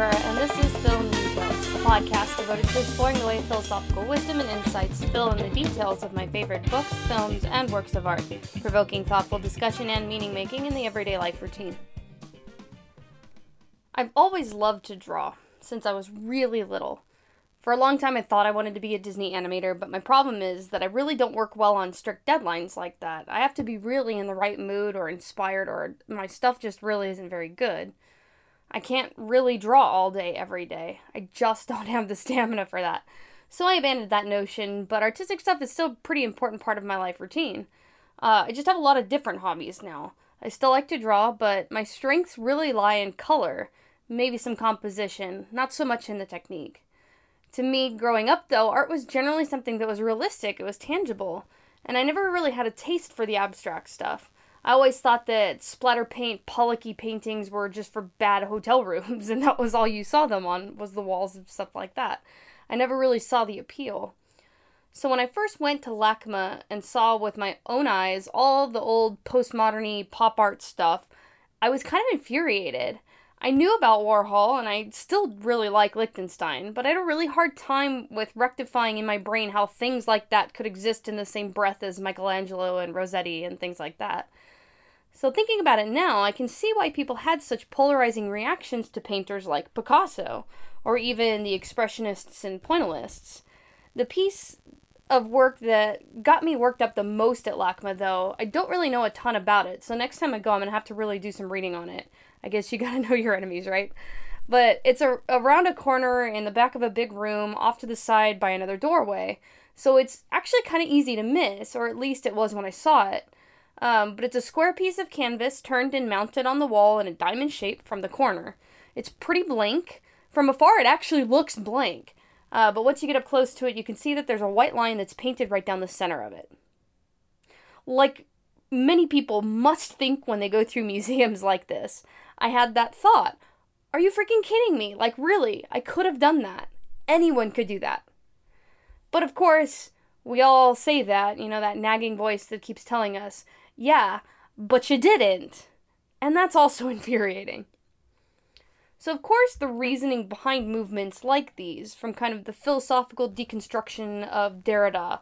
Cabrera, and this is Fill in the Details, a podcast devoted to exploring the way philosophical wisdom and insights fill in the details of my favorite books, films, and works of art, provoking thoughtful discussion and meaning making in the everyday life routine. I've always loved to draw, since I was really little. For a long time, I thought I wanted to be a Disney animator, but my problem is that I really don't work well on strict deadlines like that. I have to be really in the right mood or inspired, or my stuff just really isn't very good. I can't really draw all day every day. I just don't have the stamina for that. So I abandoned that notion, but artistic stuff is still a pretty important part of my life routine. Uh, I just have a lot of different hobbies now. I still like to draw, but my strengths really lie in color, maybe some composition, not so much in the technique. To me, growing up though, art was generally something that was realistic, it was tangible, and I never really had a taste for the abstract stuff. I always thought that splatter paint, Pollocky paintings were just for bad hotel rooms, and that was all you saw them on, was the walls and stuff like that. I never really saw the appeal. So when I first went to LACMA and saw with my own eyes all the old postmoderny pop art stuff, I was kind of infuriated. I knew about Warhol and I still really like Lichtenstein, but I had a really hard time with rectifying in my brain how things like that could exist in the same breath as Michelangelo and Rossetti and things like that. So, thinking about it now, I can see why people had such polarizing reactions to painters like Picasso, or even the Expressionists and Pointillists. The piece of work that got me worked up the most at LACMA, though, I don't really know a ton about it, so next time I go, I'm gonna have to really do some reading on it. I guess you gotta know your enemies, right? But it's a, around a corner in the back of a big room, off to the side by another doorway. So it's actually kind of easy to miss, or at least it was when I saw it. Um, but it's a square piece of canvas turned and mounted on the wall in a diamond shape from the corner. It's pretty blank. From afar, it actually looks blank. Uh, but once you get up close to it, you can see that there's a white line that's painted right down the center of it. Like many people must think when they go through museums like this, I had that thought. Are you freaking kidding me? Like, really? I could have done that. Anyone could do that. But of course, we all say that, you know, that nagging voice that keeps telling us, yeah, but you didn't. And that's also infuriating. So, of course, the reasoning behind movements like these, from kind of the philosophical deconstruction of Derrida,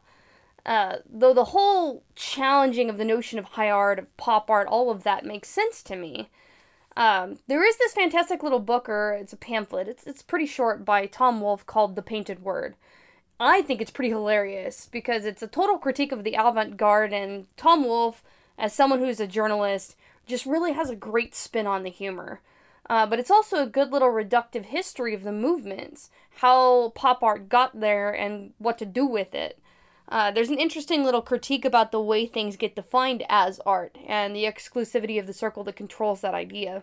uh, though the whole challenging of the notion of high art, of pop art, all of that makes sense to me. Um, there is this fantastic little book, or it's a pamphlet. It's it's pretty short by Tom Wolfe called The Painted Word. I think it's pretty hilarious because it's a total critique of the avant-garde, and Tom Wolfe, as someone who's a journalist, just really has a great spin on the humor. Uh, but it's also a good little reductive history of the movements, how pop art got there, and what to do with it. Uh, there's an interesting little critique about the way things get defined as art and the exclusivity of the circle that controls that idea.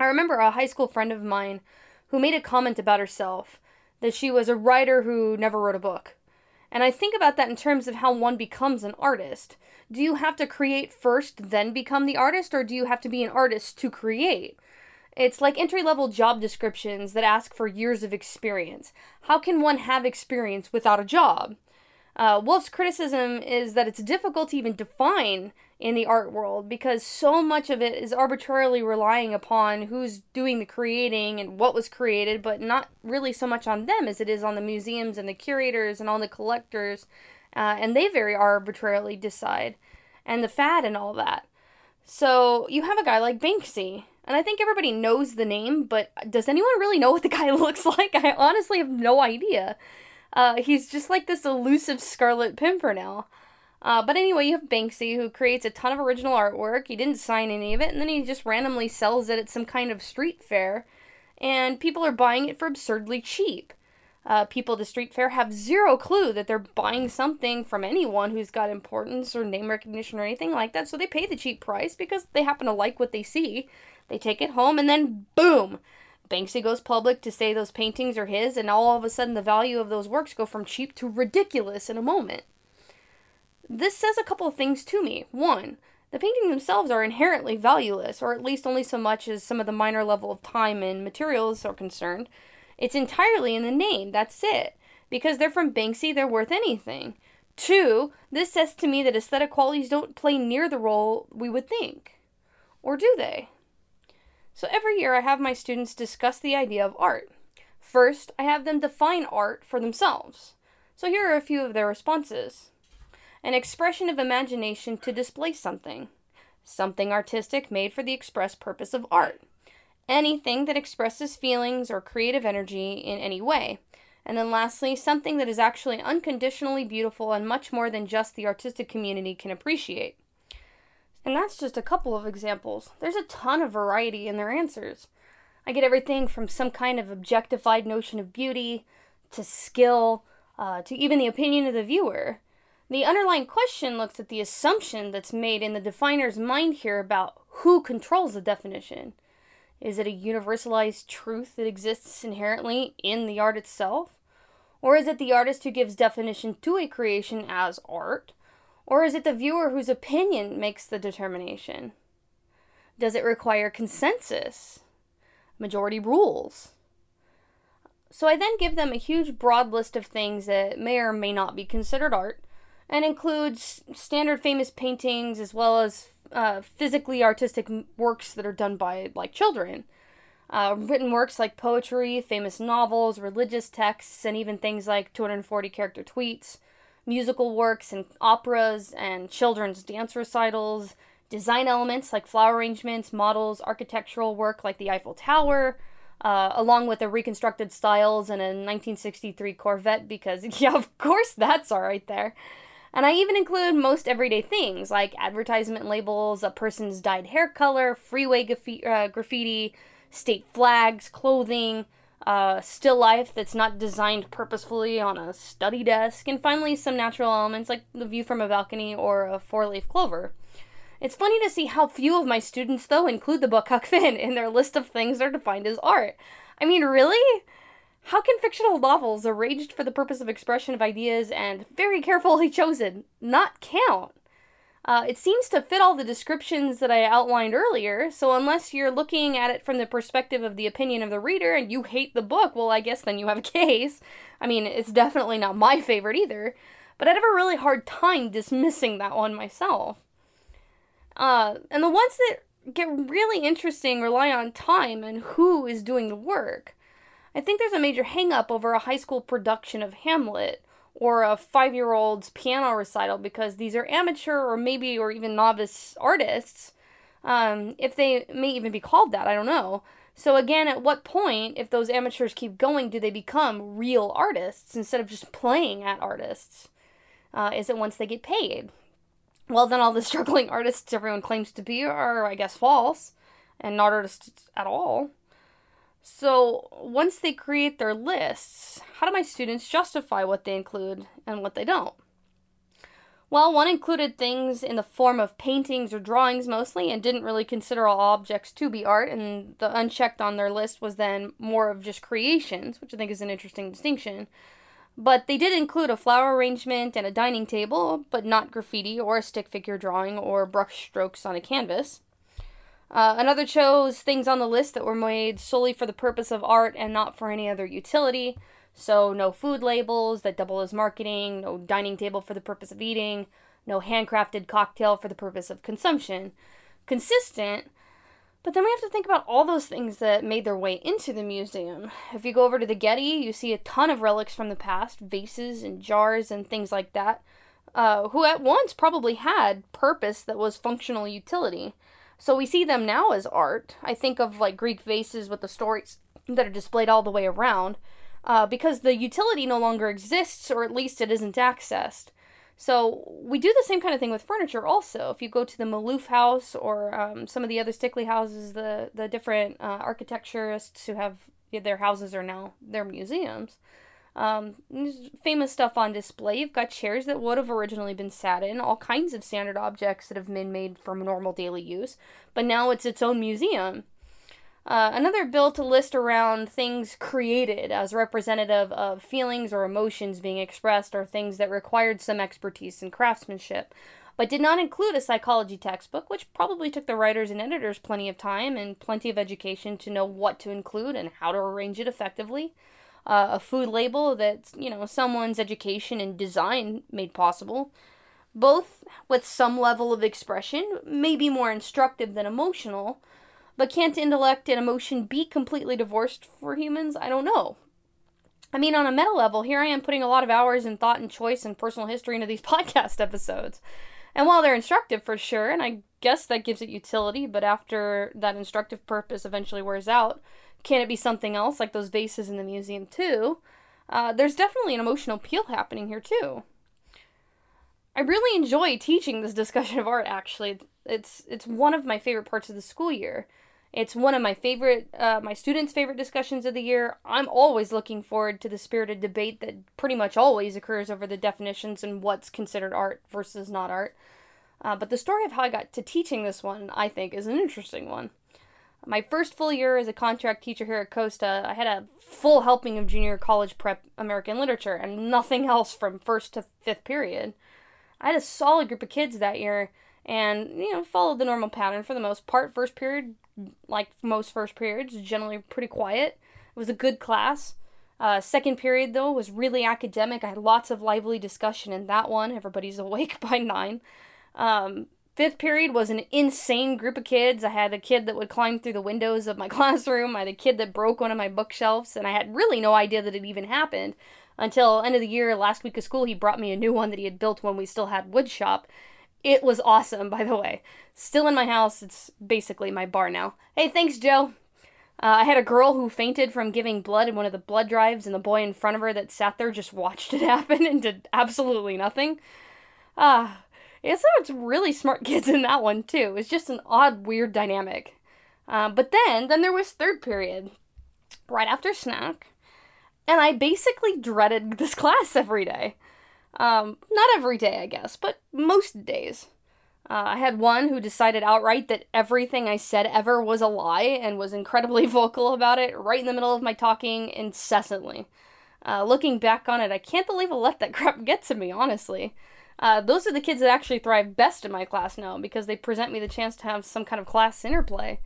I remember a high school friend of mine who made a comment about herself that she was a writer who never wrote a book. And I think about that in terms of how one becomes an artist. Do you have to create first, then become the artist, or do you have to be an artist to create? It's like entry level job descriptions that ask for years of experience. How can one have experience without a job? Uh, Wolfe's criticism is that it's difficult to even define in the art world because so much of it is arbitrarily relying upon who's doing the creating and what was created, but not really so much on them as it is on the museums and the curators and all the collectors, uh, and they very arbitrarily decide, and the fad and all that. So you have a guy like Banksy, and I think everybody knows the name, but does anyone really know what the guy looks like? I honestly have no idea. Uh, he's just like this elusive Scarlet Pimpernel. Uh, but anyway, you have Banksy who creates a ton of original artwork. He didn't sign any of it, and then he just randomly sells it at some kind of street fair, and people are buying it for absurdly cheap. Uh, people at the street fair have zero clue that they're buying something from anyone who's got importance or name recognition or anything like that, so they pay the cheap price because they happen to like what they see. They take it home, and then boom! Banksy goes public to say those paintings are his, and all of a sudden the value of those works go from cheap to ridiculous in a moment. This says a couple of things to me. One, the paintings themselves are inherently valueless, or at least only so much as some of the minor level of time and materials are concerned. It's entirely in the name, that's it. Because they're from Banksy, they're worth anything. Two, this says to me that aesthetic qualities don't play near the role we would think. Or do they? So every year I have my students discuss the idea of art. First, I have them define art for themselves. So here are a few of their responses an expression of imagination to display something, something artistic made for the express purpose of art, anything that expresses feelings or creative energy in any way. And then lastly, something that is actually unconditionally beautiful and much more than just the artistic community can appreciate. And that's just a couple of examples. There's a ton of variety in their answers. I get everything from some kind of objectified notion of beauty to skill uh, to even the opinion of the viewer. The underlying question looks at the assumption that's made in the definer's mind here about who controls the definition. Is it a universalized truth that exists inherently in the art itself? Or is it the artist who gives definition to a creation as art? Or is it the viewer whose opinion makes the determination? Does it require consensus? Majority rules? So I then give them a huge broad list of things that may or may not be considered art and includes standard famous paintings as well as uh, physically artistic works that are done by like children. Uh, written works like poetry, famous novels, religious texts, and even things like 240 character tweets, musical works and operas and children's dance recitals, design elements like flower arrangements, models, architectural work like the Eiffel Tower, uh, along with the reconstructed styles and a 1963 Corvette because, yeah, of course that's all right there. And I even include most everyday things like advertisement labels, a person's dyed hair color, freeway graffiti, uh, graffiti state flags, clothing, uh, still life that's not designed purposefully on a study desk, and finally some natural elements like the view from a balcony or a four leaf clover. It's funny to see how few of my students, though, include the book Huck Finn in their list of things they're defined as art. I mean, really? How can fictional novels arranged for the purpose of expression of ideas and very carefully chosen not count? Uh, it seems to fit all the descriptions that I outlined earlier, so unless you're looking at it from the perspective of the opinion of the reader and you hate the book, well, I guess then you have a case. I mean, it's definitely not my favorite either, but I'd have a really hard time dismissing that one myself. Uh, and the ones that get really interesting rely on time and who is doing the work. I think there's a major hangup over a high school production of Hamlet or a five year old's piano recital because these are amateur or maybe or even novice artists. Um, if they may even be called that, I don't know. So, again, at what point, if those amateurs keep going, do they become real artists instead of just playing at artists? Uh, is it once they get paid? Well, then all the struggling artists everyone claims to be are, I guess, false and not artists at all. So, once they create their lists, how do my students justify what they include and what they don't? Well, one included things in the form of paintings or drawings mostly and didn't really consider all objects to be art, and the unchecked on their list was then more of just creations, which I think is an interesting distinction. But they did include a flower arrangement and a dining table, but not graffiti or a stick figure drawing or brush strokes on a canvas. Uh, another chose things on the list that were made solely for the purpose of art and not for any other utility. So, no food labels that double as marketing, no dining table for the purpose of eating, no handcrafted cocktail for the purpose of consumption. Consistent, but then we have to think about all those things that made their way into the museum. If you go over to the Getty, you see a ton of relics from the past vases and jars and things like that, uh, who at once probably had purpose that was functional utility. So we see them now as art. I think of like Greek vases with the stories that are displayed all the way around, uh, because the utility no longer exists, or at least it isn't accessed. So we do the same kind of thing with furniture also. If you go to the Maloof House or um, some of the other Stickley houses, the the different uh, architecturists who have their houses are now their museums. Um, famous stuff on display. You've got chairs that would have originally been sat in, all kinds of standard objects that have been made for normal daily use, but now it's its own museum. Uh, another built a list around things created as representative of feelings or emotions being expressed or things that required some expertise in craftsmanship, but did not include a psychology textbook, which probably took the writers and editors plenty of time and plenty of education to know what to include and how to arrange it effectively uh, a food label that you know someone's education and design made possible both with some level of expression maybe more instructive than emotional But can't intellect and emotion be completely divorced for humans? I don't know. I mean, on a meta level, here I am putting a lot of hours and thought and choice and personal history into these podcast episodes. And while they're instructive for sure, and I guess that gives it utility, but after that instructive purpose eventually wears out, can it be something else like those vases in the museum too? Uh, there's definitely an emotional appeal happening here too. I really enjoy teaching this discussion of art. Actually, it's it's one of my favorite parts of the school year. It's one of my favorite, uh, my students' favorite discussions of the year. I'm always looking forward to the spirited debate that pretty much always occurs over the definitions and what's considered art versus not art. Uh, but the story of how I got to teaching this one, I think, is an interesting one. My first full year as a contract teacher here at Costa, I had a full helping of junior college prep American literature and nothing else from first to fifth period. I had a solid group of kids that year and, you know, followed the normal pattern for the most part. First period, like most first periods, generally pretty quiet. It was a good class. Uh, second period, though, was really academic. I had lots of lively discussion in that one. Everybody's awake by nine. Um, fifth period was an insane group of kids. I had a kid that would climb through the windows of my classroom. I had a kid that broke one of my bookshelves, and I had really no idea that it even happened until end of the year, last week of school. He brought me a new one that he had built when we still had wood shop, it was awesome, by the way. Still in my house. It's basically my bar now. Hey, thanks, Joe. Uh, I had a girl who fainted from giving blood in one of the blood drives, and the boy in front of her that sat there just watched it happen and did absolutely nothing. Ah, uh, it's, really smart kids in that one too. It's just an odd, weird dynamic. Uh, but then, then there was third period, right after snack, and I basically dreaded this class every day. Um, not every day, I guess, but most days. Uh, I had one who decided outright that everything I said ever was a lie and was incredibly vocal about it right in the middle of my talking incessantly. Uh, looking back on it, I can't believe I let that crap get to me, honestly. Uh, those are the kids that actually thrive best in my class now because they present me the chance to have some kind of class interplay.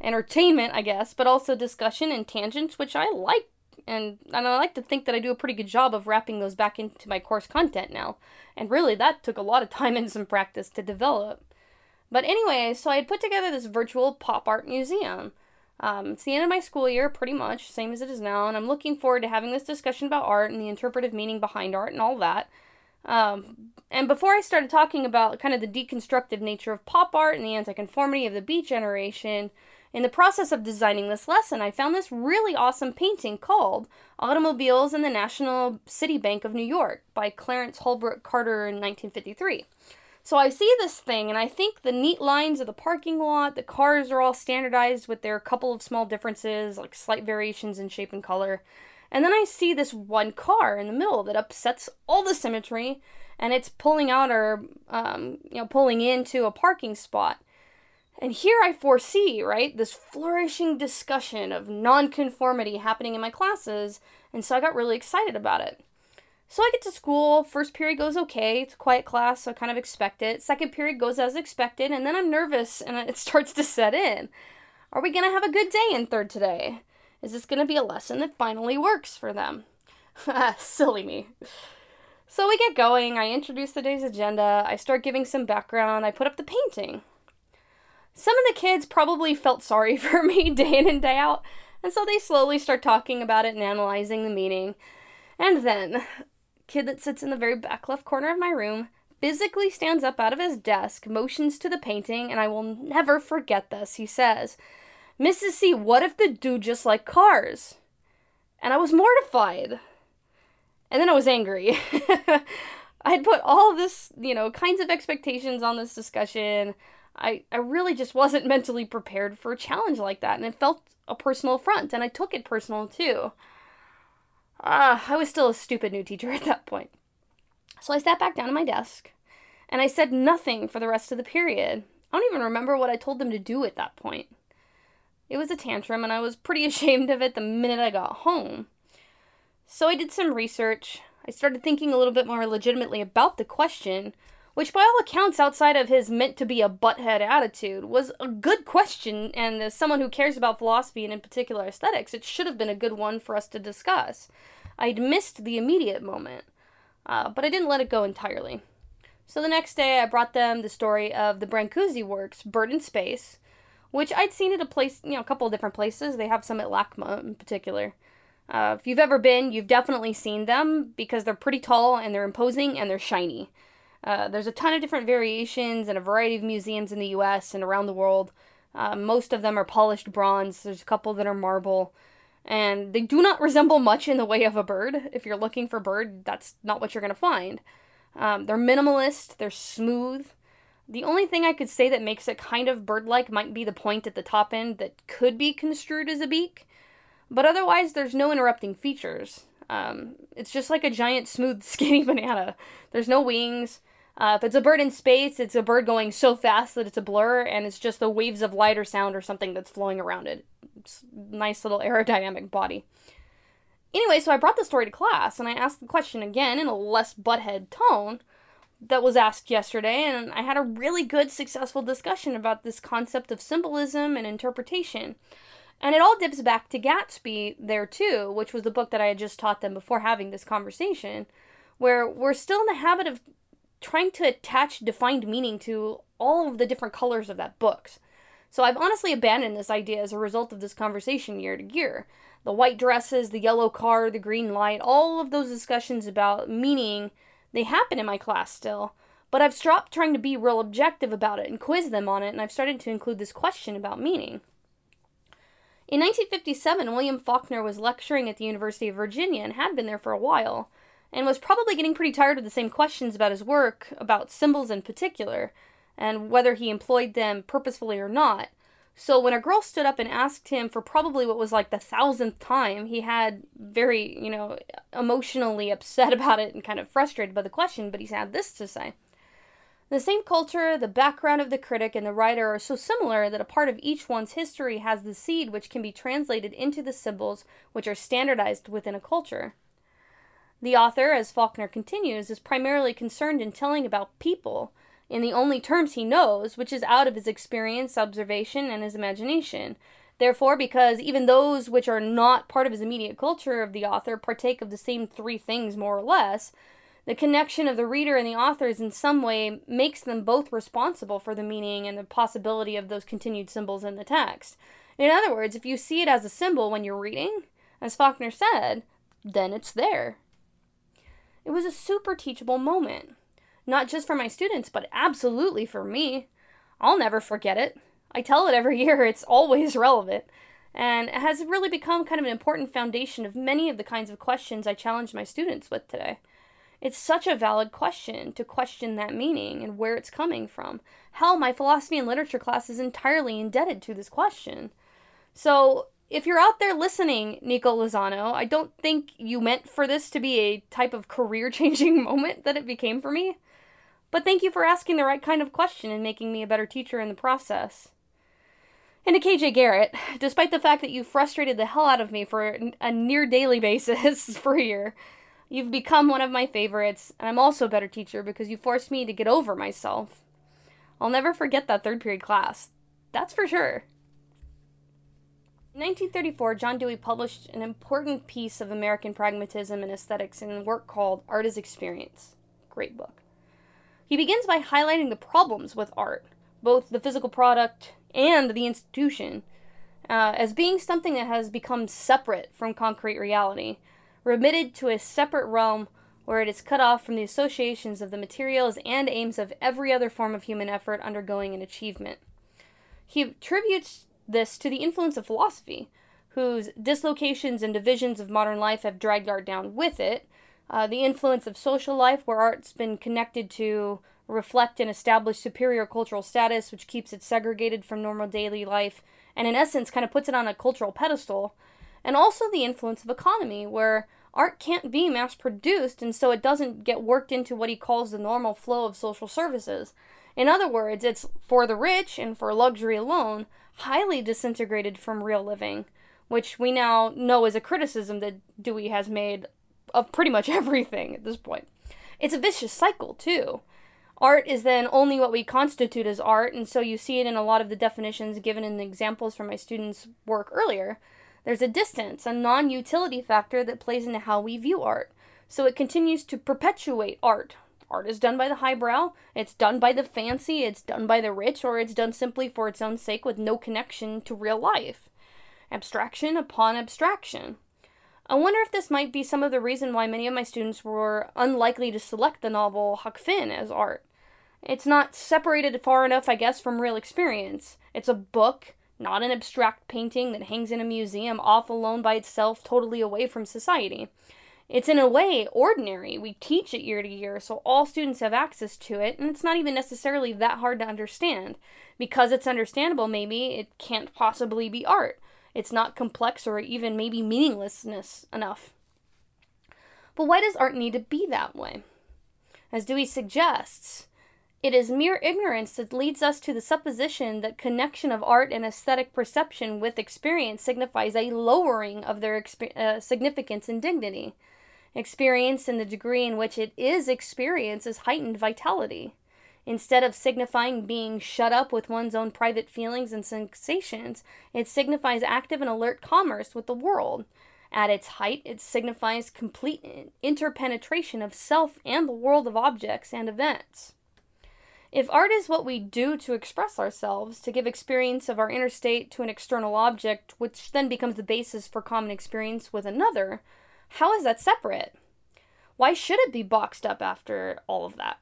Entertainment, I guess, but also discussion and tangents, which I like and and I like to think that I do a pretty good job of wrapping those back into my course content now. And really, that took a lot of time and some practice to develop. But anyway, so I had put together this virtual pop art museum. Um, it's the end of my school year, pretty much, same as it is now, and I'm looking forward to having this discussion about art and the interpretive meaning behind art and all that. Um, and before I started talking about kind of the deconstructive nature of pop art and the anti-conformity of the Beat generation, in the process of designing this lesson, I found this really awesome painting called Automobiles in the National City Bank of New York by Clarence Holbrook Carter in 1953. So I see this thing and I think the neat lines of the parking lot, the cars are all standardized with their couple of small differences, like slight variations in shape and color. And then I see this one car in the middle that upsets all the symmetry and it's pulling out or um, you know pulling into a parking spot and here I foresee, right, this flourishing discussion of nonconformity happening in my classes, and so I got really excited about it. So I get to school, first period goes okay, it's a quiet class, so I kind of expect it. Second period goes as expected, and then I'm nervous and it starts to set in. Are we to have a good day in third today? Is this going to be a lesson that finally works for them? Silly me. So we get going, I introduce the day's agenda, I start giving some background, I put up the painting. Some of the kids probably felt sorry for me day in and day out, and so they slowly start talking about it and analyzing the meaning. And then, kid that sits in the very back left corner of my room physically stands up out of his desk, motions to the painting, and I will never forget this. He says, Mrs. C, what if the dude just like cars? And I was mortified. And then I was angry. I'd put all this, you know, kinds of expectations on this discussion. I, I really just wasn't mentally prepared for a challenge like that, and it felt a personal affront, and I took it personal too. Ah, uh, I was still a stupid new teacher at that point. So I sat back down at my desk, and I said nothing for the rest of the period. I don't even remember what I told them to do at that point. It was a tantrum, and I was pretty ashamed of it the minute I got home. So I did some research. I started thinking a little bit more legitimately about the question which by all accounts outside of his meant to be a butthead attitude was a good question and as someone who cares about philosophy and in particular aesthetics it should have been a good one for us to discuss i'd missed the immediate moment uh, but i didn't let it go entirely so the next day i brought them the story of the brancusi works bird in space which I'd seen at a place, you know, a couple of different places. They have some at LACMA in particular. Uh, if you've ever been, you've definitely seen them because they're pretty tall and they're imposing and they're shiny. Uh, there's a ton of different variations and a variety of museums in the US and around the world. Uh, most of them are polished bronze, there's a couple that are marble, and they do not resemble much in the way of a bird. If you're looking for bird, that's not what you're going to find. Um, they're minimalist, they're smooth. The only thing I could say that makes it kind of bird like might be the point at the top end that could be construed as a beak. But otherwise, there's no interrupting features. Um, it's just like a giant, smooth, skinny banana. There's no wings. Uh, if it's a bird in space, it's a bird going so fast that it's a blur, and it's just the waves of light or sound or something that's flowing around it. It's nice little aerodynamic body. Anyway, so I brought the story to class, and I asked the question again in a less butthead tone that was asked yesterday, and I had a really good, successful discussion about this concept of symbolism and interpretation. And it all dips back to Gatsby there too, which was the book that I had just taught them before having this conversation, where we're still in the habit of trying to attach defined meaning to all of the different colors of that book. So I've honestly abandoned this idea as a result of this conversation year to year. The white dresses, the yellow car, the green light, all of those discussions about meaning, they happen in my class still. But I've stopped trying to be real objective about it and quiz them on it, and I've started to include this question about meaning. In 1957, William Faulkner was lecturing at the University of Virginia and had been there for a while, and was probably getting pretty tired of the same questions about his work, about symbols in particular, and whether he employed them purposefully or not. So when a girl stood up and asked him for probably what was like the thousandth time, he had very, you know, emotionally upset about it and kind of frustrated by the question, but he's had this to say. The same culture, the background of the critic, and the writer are so similar that a part of each one's history has the seed which can be translated into the symbols which are standardized within a culture. The author, as Faulkner continues, is primarily concerned in telling about people in the only terms he knows, which is out of his experience, observation, and his imagination. Therefore, because even those which are not part of his immediate culture of the author partake of the same three things more or less, the connection of the reader and the authors in some way makes them both responsible for the meaning and the possibility of those continued symbols in the text. In other words, if you see it as a symbol when you're reading, as Faulkner said, then it's there. It was a super teachable moment. Not just for my students, but absolutely for me. I'll never forget it. I tell it every year, it's always relevant. And it has really become kind of an important foundation of many of the kinds of questions I challenge my students with today. It's such a valid question to question that meaning and where it's coming from. Hell, my philosophy and literature class is entirely indebted to this question. So, if you're out there listening, Nico Lozano, I don't think you meant for this to be a type of career changing moment that it became for me. But thank you for asking the right kind of question and making me a better teacher in the process. And to KJ Garrett, despite the fact that you frustrated the hell out of me for a near daily basis for a year, You've become one of my favorites, and I'm also a better teacher because you forced me to get over myself. I'll never forget that third period class. That's for sure. In 1934, John Dewey published an important piece of American pragmatism and aesthetics in a work called Art as Experience. Great book. He begins by highlighting the problems with art, both the physical product and the institution, uh, as being something that has become separate from concrete reality remitted to a separate realm where it is cut off from the associations of the materials and aims of every other form of human effort undergoing an achievement. He attributes this to the influence of philosophy, whose dislocations and divisions of modern life have dragged art down with it, uh, the influence of social life, where art's been connected to reflect and establish superior cultural status, which keeps it segregated from normal daily life, and in essence kind of puts it on a cultural pedestal, and also the influence of economy, where art can't be mass produced and so it doesn't get worked into what he calls the normal flow of social services. In other words, it's for the rich and for luxury alone, highly disintegrated from real living, which we now know is a criticism that Dewey has made of pretty much everything at this point. It's a vicious cycle, too. Art is then only what we constitute as art, and so you see it in a lot of the definitions given in the examples from my students' work earlier. There's a distance, a non utility factor that plays into how we view art. So it continues to perpetuate art, art is done by the highbrow, it's done by the fancy, it's done by the rich, or it's done simply for its own sake with no connection to real life. Abstraction upon abstraction. I wonder if this might be some of the reason why many of my students were unlikely to select the novel Huck Finn as art. It's not separated far enough, I guess, from real experience. It's a book, not an abstract painting that hangs in a museum off alone by itself, totally away from society. It's in a way ordinary. We teach it year to year, so all students have access to it, and it's not even necessarily that hard to understand. Because it's understandable, maybe it can't possibly be art. It's not complex or even maybe meaninglessness enough. But why does art need to be that way? As Dewey suggests, it is mere ignorance that leads us to the supposition that connection of art and aesthetic perception with experience signifies a lowering of their exp- uh, significance and dignity. Experience in the degree in which it is experience is heightened vitality. Instead of signifying being shut up with one's own private feelings and sensations, it signifies active and alert commerce with the world. At its height, it signifies complete interpenetration of self and the world of objects and events. If art is what we do to express ourselves, to give experience of our inner state to an external object, which then becomes the basis for common experience with another, how is that separate? Why should it be boxed up after all of that?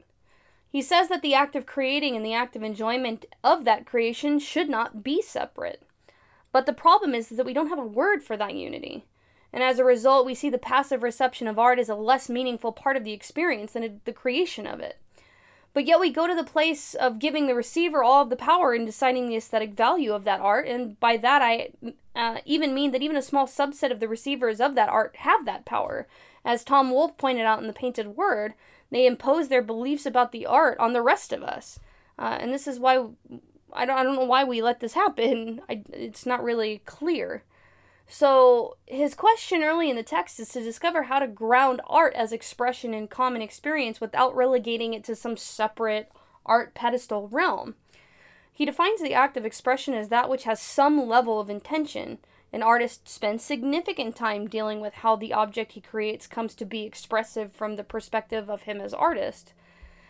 He says that the act of creating and the act of enjoyment of that creation should not be separate. But the problem is is that we don't have a word for that unity. And as a result, we see the passive reception of art as a less meaningful part of the experience than the creation of it. But yet we go to the place of giving the receiver all of the power in deciding the aesthetic value of that art, and by that I uh, even mean that even a small subset of the receivers of that art have that power. As Tom Wolfe pointed out in The Painted Word, they impose their beliefs about the art on the rest of us. Uh, and this is why I don't, I don't know why we let this happen. I, it's not really clear. So, his question early in the text is to discover how to ground art as expression in common experience without relegating it to some separate art pedestal realm. He defines the act of expression as that which has some level of intention. An artist spends significant time dealing with how the object he creates comes to be expressive from the perspective of him as artist.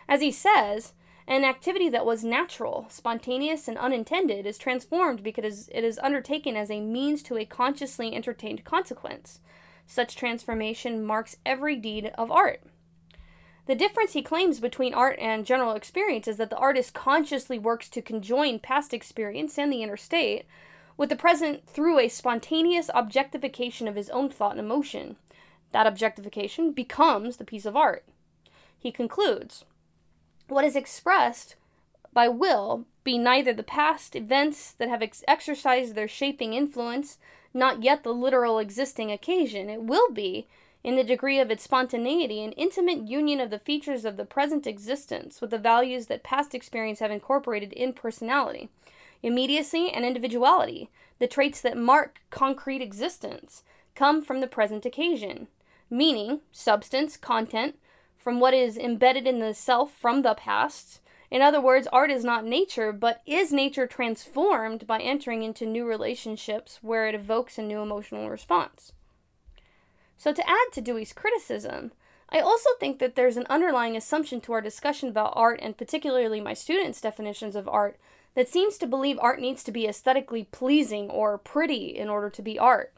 As he says, an activity that was natural, spontaneous, and unintended is transformed because it is undertaken as a means to a consciously entertained consequence. Such transformation marks every deed of art. The difference he claims between art and general experience is that the artist consciously works to conjoin past experience and the inner state with the present through a spontaneous objectification of his own thought and emotion. That objectification becomes the piece of art. He concludes what is expressed by will be neither the past events that have ex- exercised their shaping influence, not yet the literal existing occasion. It will be, in the degree of its spontaneity, an intimate union of the features of the present existence with the values that past experience have incorporated in personality. Immediacy and individuality, the traits that mark concrete existence, come from the present occasion. Meaning, substance, content, from what is embedded in the self from the past. In other words, art is not nature, but is nature transformed by entering into new relationships where it evokes a new emotional response. So, to add to Dewey's criticism, I also think that there's an underlying assumption to our discussion about art, and particularly my students' definitions of art, that seems to believe art needs to be aesthetically pleasing or pretty in order to be art.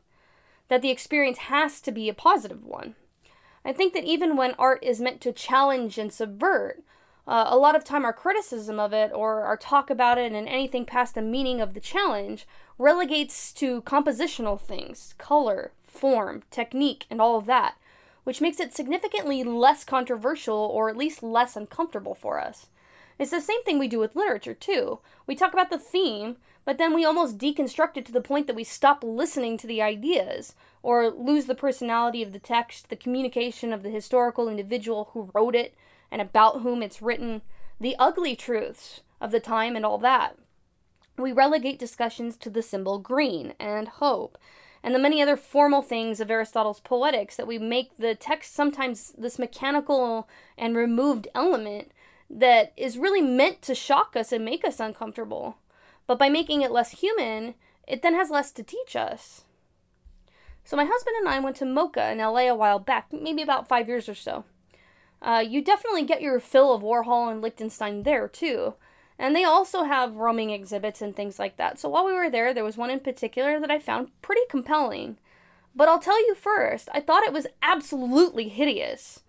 That the experience has to be a positive one. I think that even when art is meant to challenge and subvert, uh, a lot of time our criticism of it or our talk about it and anything past the meaning of the challenge relegates to compositional things, color, form, technique, and all of that, which makes it significantly less controversial or at least less uncomfortable for us. It's the same thing we do with literature, too. We talk about the theme, but then we almost deconstruct it to the point that we stop listening to the ideas, or lose the personality of the text, the communication of the historical individual who wrote it and about whom it's written, the ugly truths of the time, and all that. We relegate discussions to the symbol green and hope, and the many other formal things of Aristotle's Poetics that we make the text sometimes this mechanical and removed element that is really meant to shock us and make us uncomfortable. But by making it less human, it then has less to teach us. So my husband and I went to MoCA in LA a while back, maybe about five years or so. Uh, you definitely get your fill of Warhol and Lichtenstein there too. And they also have roaming exhibits and things like that. So while we were there, there was one in particular that I found pretty compelling. But I'll tell you first, I thought it was absolutely hideous.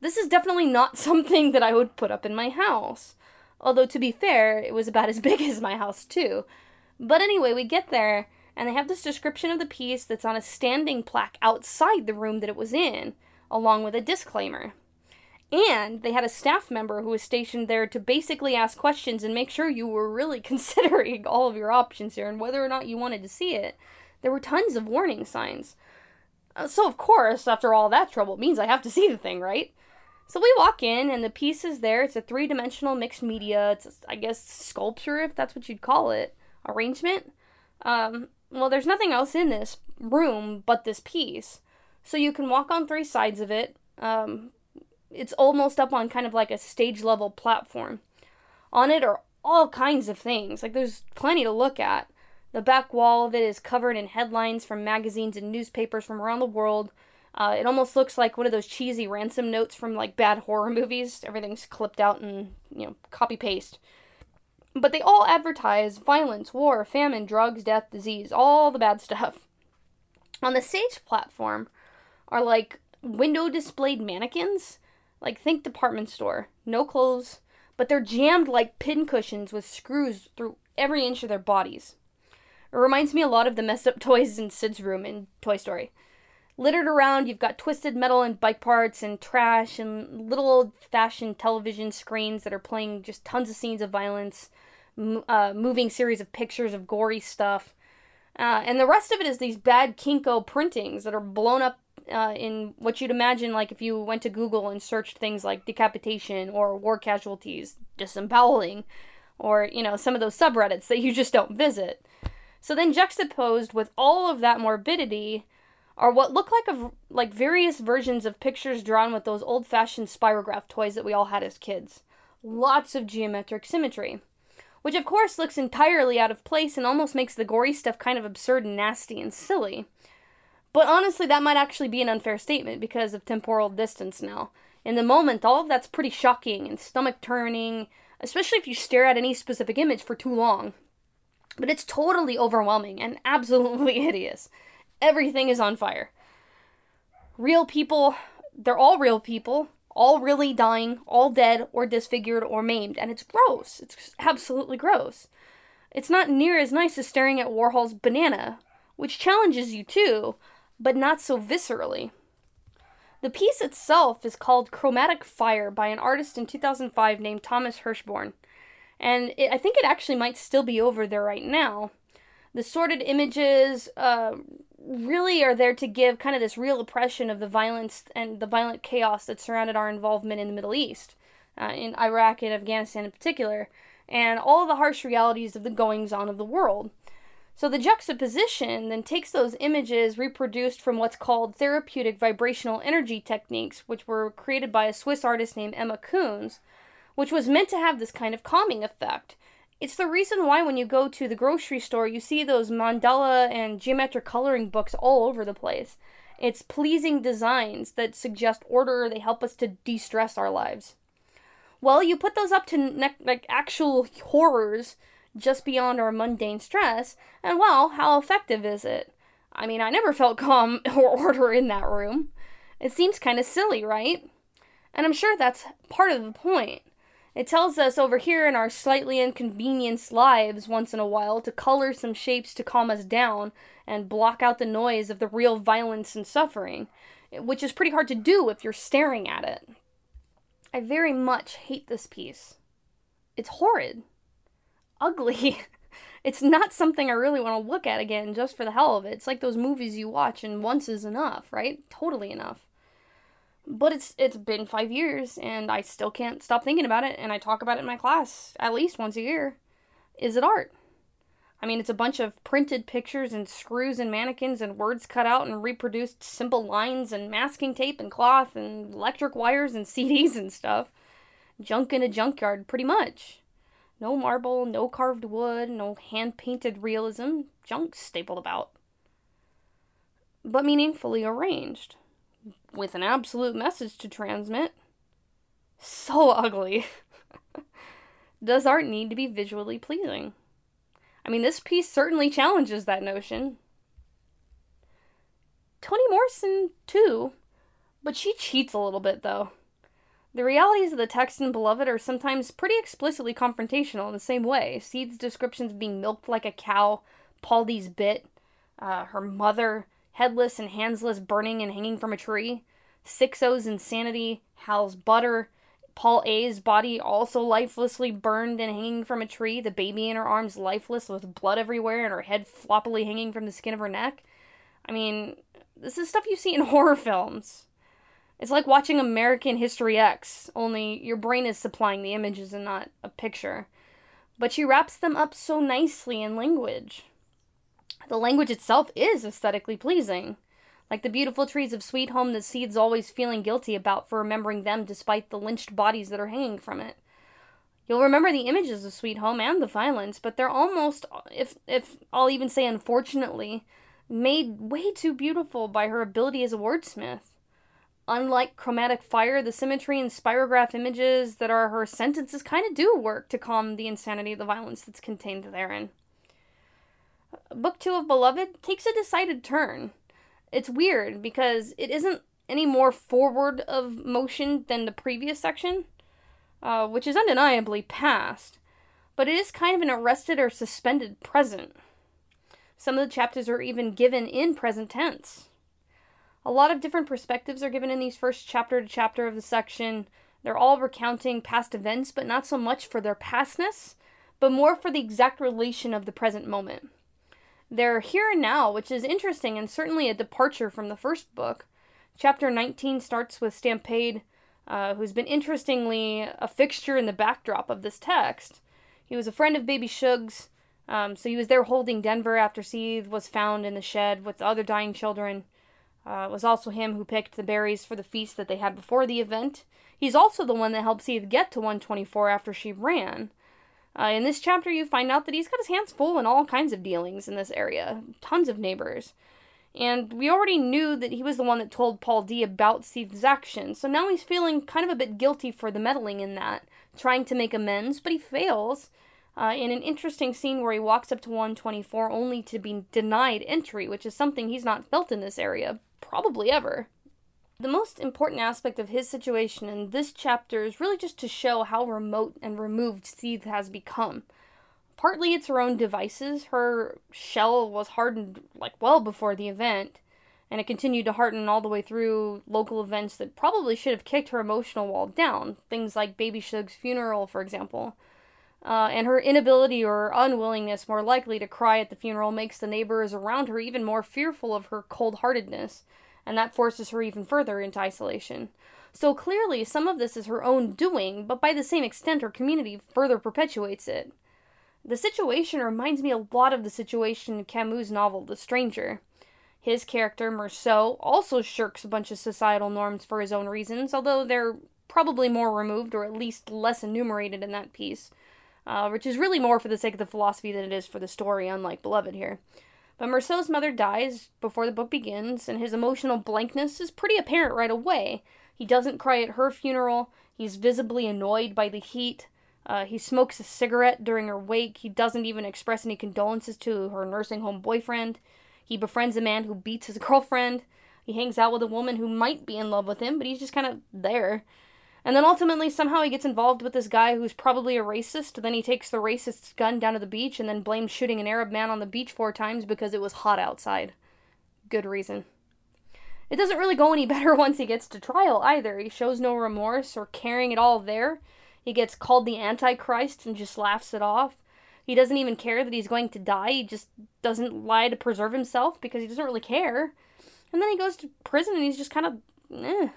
This is definitely not something that I would put up in my house. Although, to be fair, it was about as big as my house, too. But anyway, we get there, and they have this description of the piece that's on a standing plaque outside the room that it was in, along with a disclaimer. And they had a staff member who was stationed there to basically ask questions and make sure you were really considering all of your options here and whether or not you wanted to see it. There were tons of warning signs. Uh, so, of course, after all that trouble, it means I have to see the thing, right? So we walk in, and the piece is there. It's a three dimensional mixed media. It's, I guess, sculpture, if that's what you'd call it, arrangement. Um, well, there's nothing else in this room but this piece. So you can walk on three sides of it. Um, it's almost up on kind of like a stage level platform. On it are all kinds of things. Like there's plenty to look at. The back wall of it is covered in headlines from magazines and newspapers from around the world. Uh, it almost looks like one of those cheesy ransom notes from like bad horror movies. Everything's clipped out and, you know, copy paste. But they all advertise violence, war, famine, drugs, death, disease, all the bad stuff. On the stage platform are like window displayed mannequins like, think department store. No clothes, but they're jammed like pincushions with screws through every inch of their bodies. It reminds me a lot of the messed up toys in Sid's room in Toy Story. Littered around, you've got twisted metal and bike parts and trash and little old fashioned television screens that are playing just tons of scenes of violence, uh, moving series of pictures of gory stuff. Uh, and the rest of it is these bad Kinko printings that are blown up uh, in what you'd imagine like if you went to Google and searched things like decapitation or war casualties, disemboweling, or you know some of those subreddits that you just don't visit. So then juxtaposed with all of that morbidity are what look like a, like various versions of pictures drawn with those old-fashioned spirograph toys that we all had as kids. Lots of geometric symmetry, which of course looks entirely out of place and almost makes the gory stuff kind of absurd and nasty and silly. But honestly, that might actually be an unfair statement because of temporal distance now. In the moment, all of that's pretty shocking and stomach turning, especially if you stare at any specific image for too long. But it's totally overwhelming and absolutely hideous. Everything is on fire. Real people, they're all real people, all really dying, all dead or disfigured or maimed, and it's gross. It's absolutely gross. It's not near as nice as staring at Warhol's banana, which challenges you too, but not so viscerally. The piece itself is called Chromatic Fire by an artist in 2005 named Thomas Hirschhorn, and it, I think it actually might still be over there right now. The sorted images uh, really are there to give kind of this real oppression of the violence and the violent chaos that surrounded our involvement in the Middle East, uh, in Iraq and Afghanistan in particular, and all the harsh realities of the goings on of the world. So the juxtaposition then takes those images reproduced from what's called therapeutic vibrational energy techniques, which were created by a Swiss artist named Emma Kunz, which was meant to have this kind of calming effect. It's the reason why when you go to the grocery store, you see those mandala and geometric coloring books all over the place. It's pleasing designs that suggest order, they help us to de stress our lives. Well, you put those up to ne- like actual horrors just beyond our mundane stress, and well, how effective is it? I mean, I never felt calm or order in that room. It seems kind of silly, right? And I'm sure that's part of the point. It tells us over here in our slightly inconvenienced lives once in a while to color some shapes to calm us down and block out the noise of the real violence and suffering, which is pretty hard to do if you're staring at it. I very much hate this piece. It's horrid ugly. it's not something I really want to look at again just for the hell of it. It's like those movies you watch and once is enough, right? Totally enough. But it's it's been 5 years and I still can't stop thinking about it and I talk about it in my class at least once a year. Is it art? I mean, it's a bunch of printed pictures and screws and mannequins and words cut out and reproduced simple lines and masking tape and cloth and electric wires and CDs and stuff. Junk in a junkyard, pretty much. No marble, no carved wood, no hand painted realism, junk stapled about. But meaningfully arranged, with an absolute message to transmit. So ugly. Does art need to be visually pleasing? I mean, this piece certainly challenges that notion. Toni Morrison, too, but she cheats a little bit, though. The realities of the text in Beloved are sometimes pretty explicitly confrontational in the same way. Sethe's descriptions of being milked like a cow, Paul bit, uh, her mother, headless and handsless, burning and hanging from a tree, Sixo's insanity, Halle's butter, Paul A's body also lifelessly burned and hanging from a tree, the baby in her arms lifeless with blood everywhere and her head floppily hanging from the skin of her neck. I mean, this is stuff you see in horror films. It's like watching American History X, only your brain is supplying the images and not a picture. But she wraps them up so nicely in language. The language itself is aesthetically pleasing. Like the beautiful trees of Sweet Home that Sethe's always feeling guilty about for remembering them despite the lynched bodies that are hanging from it. You'll remember the images of Sweet Home and the violence, but they're almost, if, if I'll even say unfortunately, made way too beautiful by her ability as a wordsmith. Unlike chromatic fire, the symmetry and spirograph images that are her sentences kind of do work to calm the insanity of the violence that's contained therein. Book two of Beloved takes a decided turn. It's weird because it isn't any more forward of motion than the previous section, uh, which is undeniably past, but it is kind of an arrested or suspended present. Some of the chapters are even given in present tense. A lot of different perspectives are given in these first chapter to chapter of the section. They're all recounting past events, but not so much for their pastness, but more for the exact relation of the present moment. They're here and now, which is interesting and certainly a departure from the first book. Chapter 19 starts with Stamp Paid, uh, who's been interestingly a fixture in the backdrop of this text. He was a friend of Baby Suggs', um, so he was there holding Denver after Sethe was found in the shed with the other dying children. Uh, it was also him who picked the berries for the feast that they had before the event. He's also the one that helped Sethe get to 124 after she ran. Uh, in this chapter, you find out that he's got his hands full in all kinds of dealings in this area, tons of neighbors. And we already knew that he was the one that told Paul D about Sethe's actions, so now he's feeling kind of a bit guilty for the meddling in that, trying to make amends, but he fails. Uh, in an interesting scene where he walks up to 124 only to be denied entry, which is something he's not felt in this area probably ever. The most important aspect of his situation in this chapter is really just to show how remote and removed Sethe has become. Partly it's her own devices. Her shell was hardened like well before the event, and it continued to harden all the way through local events that probably should have kicked her emotional wall down. Things like Baby Suggs' funeral, for example. Uh, and her inability or unwillingness, more likely to cry at the funeral, makes the neighbors around her even more fearful of her cold heartedness, and that forces her even further into isolation. So clearly, some of this is her own doing, but by the same extent, her community further perpetuates it. The situation reminds me a lot of the situation in Camus' novel, The Stranger. His character, Meursault, also shirks a bunch of societal norms for his own reasons, although they're probably more removed or at least less enumerated in that piece uh, which is really more for the sake of the philosophy than it is for the story, unlike Beloved here. But Meursault's mother dies before the book begins, and his emotional blankness is pretty apparent right away. He doesn't cry at her funeral, he's visibly annoyed by the heat. Uh, he smokes a cigarette during her wake. He doesn't even express any condolences to her nursing home boyfriend. He befriends a man who beats his girlfriend. He hangs out with a woman who might be in love with him, but he's just kind of there. And then ultimately, somehow he gets involved with this guy who's probably a racist. Then he takes the racist's gun down to the beach and then blames shooting an Arab man on the beach four times because it was hot outside. Good reason. It doesn't really go any better once he gets to trial either. He shows no remorse or caring at all there. He gets called the Antichrist and just laughs it off. He doesn't even care that he's going to die. He just doesn't lie to preserve himself because he doesn't really care. And then he goes to prison and he's just kind of, eh.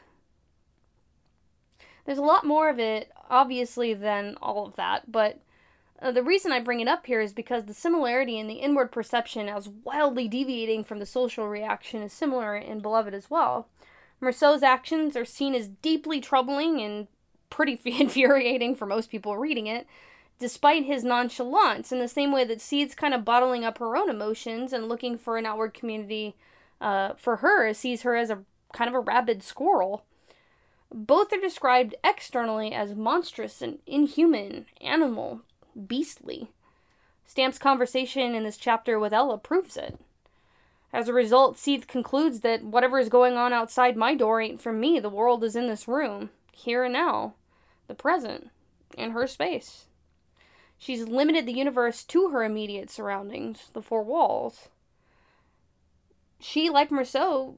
There's a lot more of it, obviously, than all of that, but uh, the reason I bring it up here is because the similarity in the inward perception as wildly deviating from the social reaction is similar in Beloved as well. Meursault's actions are seen as deeply troubling and pretty infuriating for most people reading it, despite his nonchalance, in the same way that Sethe's kind of bottling up her own emotions and looking for an outward community uh, for her sees her as a kind of a rabid squirrel. Both are described externally as monstrous and inhuman, animal, beastly. Stamp's conversation in this chapter with Ella proves it. As a result, Sethe concludes that whatever is going on outside my door ain't for me. The world is in this room, here and now, the present, in her space. She's limited the universe to her immediate surroundings, the four walls. She, like Meursault,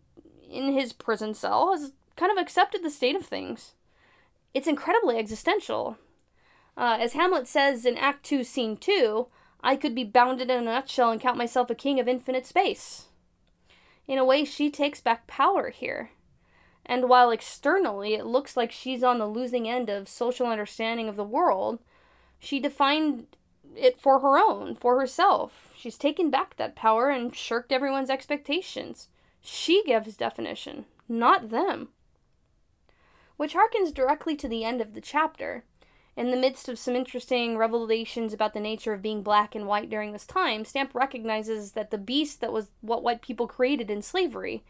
in his prison cell, has kind of accepted the state of things. It's incredibly existential. Uh, as Hamlet says in Act 2, Scene 2, I could be bounded in a nutshell and count myself a king of infinite space. In a way, she takes back power here. And while externally it looks like she's on the losing end of social understanding of the world, she defined it for her own, for herself. She's taken back that power and shirked everyone's expectations. She gives definition, not them. Which harkens directly to the end of the chapter. In the midst of some interesting revelations about the nature of being black and white during this time, Stamp recognizes that the beast that was what white people created in slavery,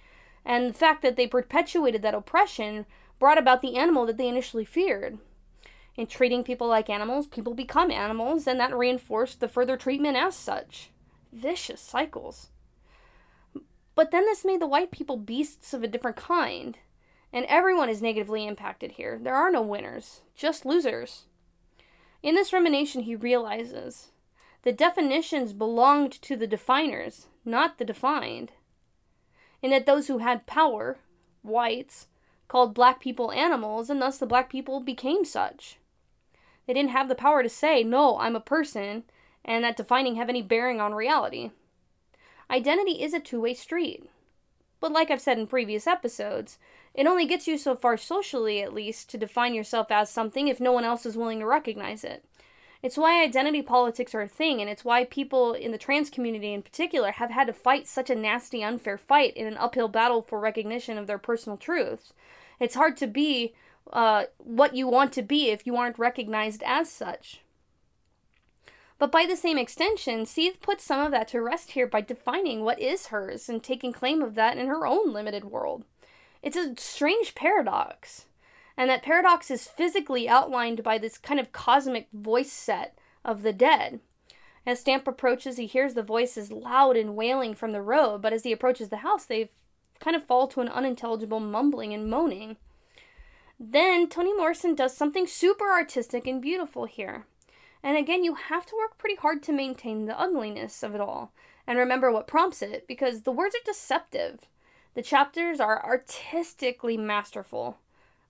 and the fact that they perpetuated that oppression, brought about the animal that they initially feared. In treating people like animals, people become animals, and that reinforced the further treatment as such. Vicious cycles. But then this made the white people beasts of a different kind. And everyone is negatively impacted here. There are no winners, just losers. In this rumination, he realizes the definitions belonged to the definers, not the defined. And that those who had power, whites, called black people animals, and thus the black people became such. They didn't have the power to say, no, I'm a person, and that defining have any bearing on reality. Identity is a two way street. But like I've said in previous episodes, it only gets you so far socially, at least, to define yourself as something if no one else is willing to recognize it. It's why identity politics are a thing, and it's why people in the trans community in particular have had to fight such a nasty, unfair fight in an uphill battle for recognition of their personal truths. It's hard to be uh, what you want to be if you aren't recognized as such. But by the same extension, Sethe puts some of that to rest here by defining what is hers and taking claim of that in her own limited world. It's a strange paradox. And that paradox is physically outlined by this kind of cosmic voice set of the dead. As Stamp approaches, he hears the voices loud and wailing from the road, but as he approaches the house, they kind of fall to an unintelligible mumbling and moaning. Then Toni Morrison does something super artistic and beautiful here. And again, you have to work pretty hard to maintain the ugliness of it all and remember what prompts it because the words are deceptive. The chapters are artistically masterful,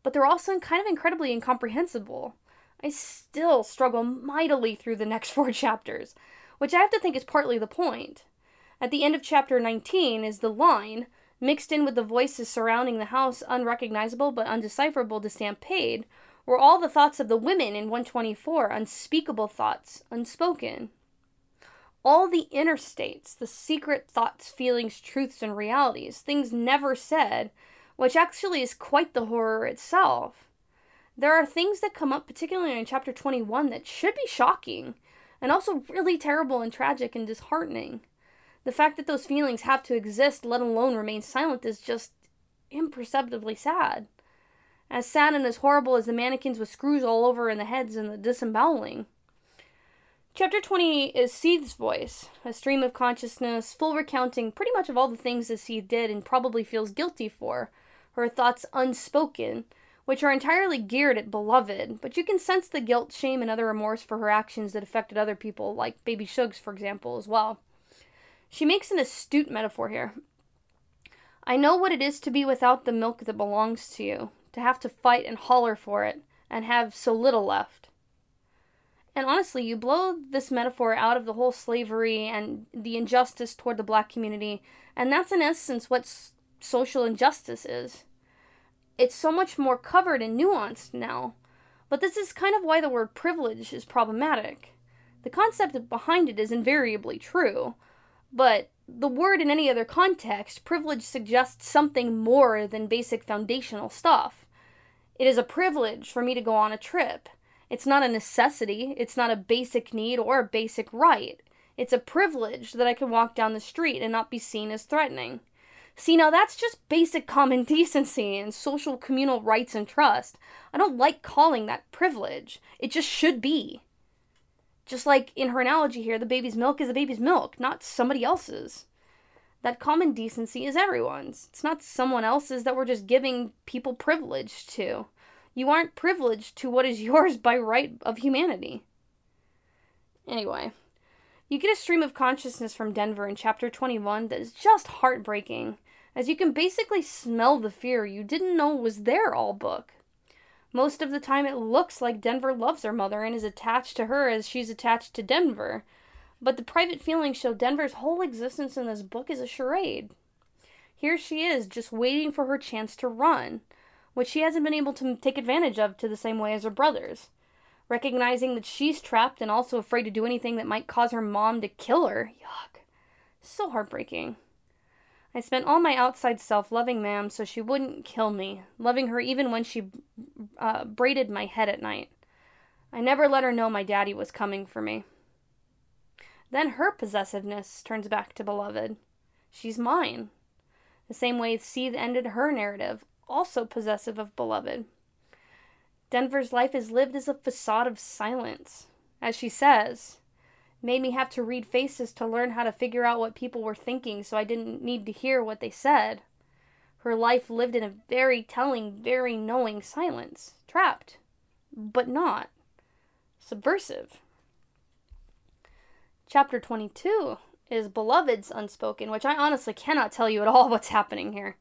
but they're also kind of incredibly incomprehensible. I still struggle mightily through the next four chapters, which I have to think is partly the point. At the end of chapter 19 is the line, mixed in with the voices surrounding the house, unrecognizable but undecipherable to Stamp Paid, were all the thoughts of the women in 124, unspeakable thoughts, unspoken all the inner states, the secret thoughts, feelings, truths, and realities, things never said, which actually is quite the horror itself. There are things that come up, particularly in chapter 21, that should be shocking, and also really terrible and tragic and disheartening. The fact that those feelings have to exist, let alone remain silent, is just imperceptibly sad. As sad and as horrible as the mannequins with screws all over in the heads and the disemboweling. Chapter 20 is Sethe's voice, a stream of consciousness, full recounting pretty much of all the things that Sethe did and probably feels guilty for, her thoughts unspoken, which are entirely geared at Beloved, but you can sense the guilt, shame, and other remorse for her actions that affected other people, like Baby Suggs, for example, as well. She makes an astute metaphor here. I know what it is to be without the milk that belongs to you, to have to fight and holler for it, and have so little left. And honestly, you blow this metaphor out of the whole slavery and the injustice toward the black community, and that's in essence what social injustice is. It's so much more covered and nuanced now, but this is kind of why the word privilege is problematic. The concept behind it is invariably true, but the word in any other context, privilege suggests something more than basic foundational stuff. It is a privilege for me to go on a trip. It's not a necessity, it's not a basic need or a basic right. It's a privilege that I can walk down the street and not be seen as threatening. See, now that's just basic common decency and social communal rights and trust. I don't like calling that privilege. It just should be. Just like in her analogy here, the baby's milk is a baby's milk, not somebody else's. That common decency is everyone's. It's not someone else's that we're just giving people privilege to. You aren't privileged to what is yours by right of humanity. Anyway, you get a stream of consciousness from Denver in chapter 21 that is just heartbreaking, as you can basically smell the fear you didn't know was there all book. Most of the time, it looks like Denver loves her mother and is attached to her as she's attached to Denver. But the private feelings show Denver's whole existence in this book is a charade. Here she is, just waiting for her chance to run, which she hasn't been able to take advantage of to the same way as her brothers recognizing that she's trapped and also afraid to do anything that might cause her mom to kill her. Yuck. So heartbreaking. I spent all my outside self loving Mam so she wouldn't kill me, loving her even when she uh, braided my head at night. I never let her know my daddy was coming for me. Then her possessiveness turns back to Beloved. She's mine. The same way Sethe ended her narrative, also possessive of Beloved. Denver's life is lived as a facade of silence. As she says, made me have to read faces to learn how to figure out what people were thinking so I didn't need to hear what they said. Her life lived in a very telling, very knowing silence. Trapped, but not. Subversive. Chapter 22 is Beloved's Unspoken, which I honestly cannot tell you at all what's happening here.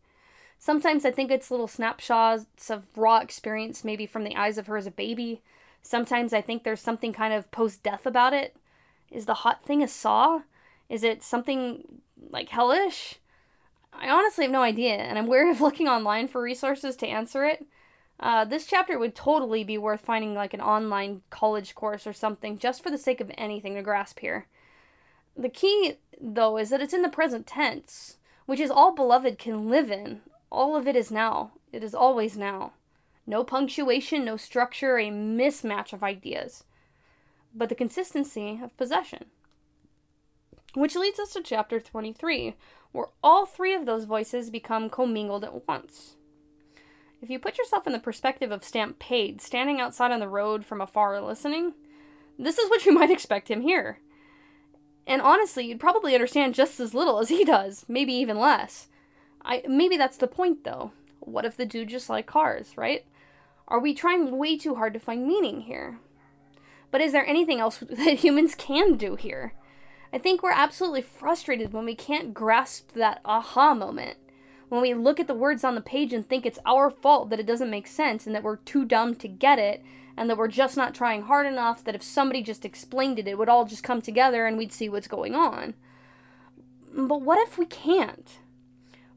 Sometimes I think it's little snapshots of raw experience, maybe from the eyes of her as a baby. Sometimes I think there's something kind of post death about it. Is the hot thing a saw? Is it something like hellish? I honestly have no idea, and I'm wary of looking online for resources to answer it. Uh, this chapter would totally be worth finding like an online college course or something just for the sake of anything to grasp here. The key, though, is that it's in the present tense, which is all Beloved can live in, all of it is now. It is always now. No punctuation, no structure, a mismatch of ideas, but the consistency of possession. Which leads us to chapter 23, where all three of those voices become commingled at once. If you put yourself in the perspective of Stamp Paid, standing outside on the road from afar listening, this is what you might expect him here. And honestly, you'd probably understand just as little as he does, maybe even less. I maybe that's the point though. What if the dude just like cars, right? Are we trying way too hard to find meaning here? But is there anything else that humans can do here? I think we're absolutely frustrated when we can't grasp that aha moment. When we look at the words on the page and think it's our fault that it doesn't make sense and that we're too dumb to get it and that we're just not trying hard enough, that if somebody just explained it, it would all just come together and we'd see what's going on. But what if we can't?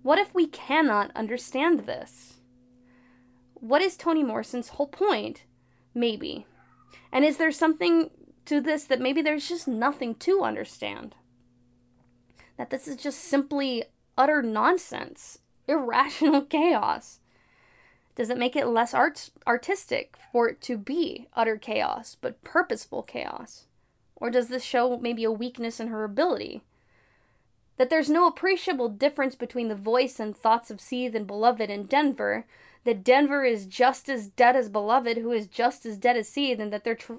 What if we cannot understand this? What is Toni Morrison's whole point? Maybe. And is there something to this that maybe there's just nothing to understand? That this is just simply utter nonsense, irrational chaos? Does it make it less art- artistic for it to be utter chaos, but purposeful chaos? Or does this show maybe a weakness in her ability? That there's no appreciable difference between the voice and thoughts of Sethe and Beloved in Denver, that Denver is just as dead as Beloved, who is just as dead as Sethe, and that they're tr-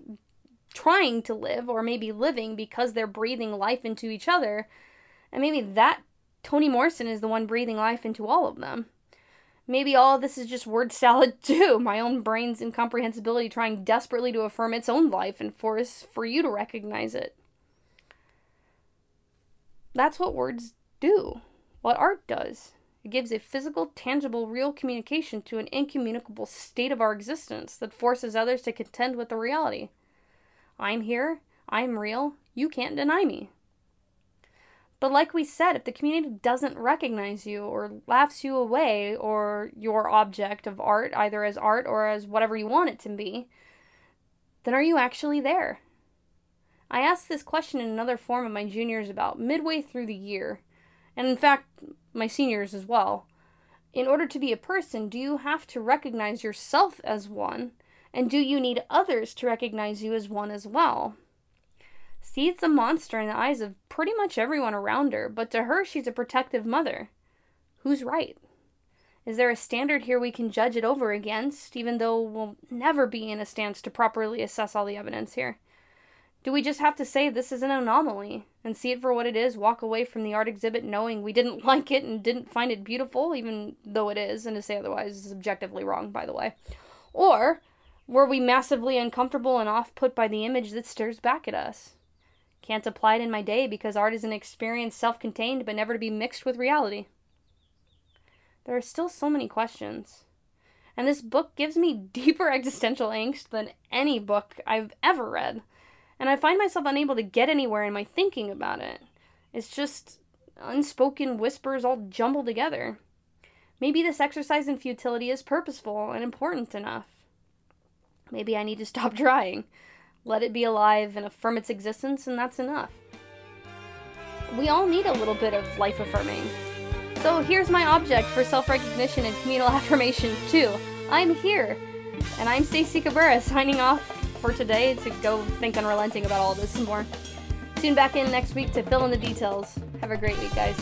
trying to live, or maybe living, because they're breathing life into each other. And maybe that Toni Morrison is the one breathing life into all of them. Maybe all this is just word salad too, my own brain's incomprehensibility trying desperately to affirm its own life and force for you to recognize it. That's what words do, what art does. It gives a physical, tangible, real communication to an incommunicable state of our existence that forces others to contend with the reality. I'm here, I'm real, you can't deny me. But like we said, if the community doesn't recognize you or laughs you away or your object of art, either as art or as whatever you want it to be, then are you actually there? I asked this question in another form of my juniors about midway through the year, and in fact, my seniors as well. In order to be a person, do you have to recognize yourself as one, and do you need others to recognize you as one as well? Sethe's a monster in the eyes of pretty much everyone around her, but to her, she's a protective mother. who's right? Is there a standard here we can judge it over against, even though we'll never be in a stance to properly assess all the evidence here? Do we just have to say this is an anomaly and see it for what it is, walk away from the art exhibit knowing we didn't like it and didn't find it beautiful, even though it is, and to say otherwise is objectively wrong, by the way? Or were we massively uncomfortable and off put by the image that stares back at us? Can't apply it in my day because art is an experience self contained but never to be mixed with reality. There are still so many questions. And this book gives me deeper existential angst than any book I've ever read. And I find myself unable to get anywhere in my thinking about it. It's just unspoken whispers all jumbled together. Maybe this exercise in futility is purposeful and important enough. Maybe I need to stop trying. Let it be alive and affirm its existence, and that's enough. We all need a little bit of life affirming. So here's my object for self recognition and communal affirmation, too. I'm here. And I'm Stacey Cabrera signing off for today to go think unrelenting about all this some more. Tune back in next week to fill in the details. Have a great week, guys.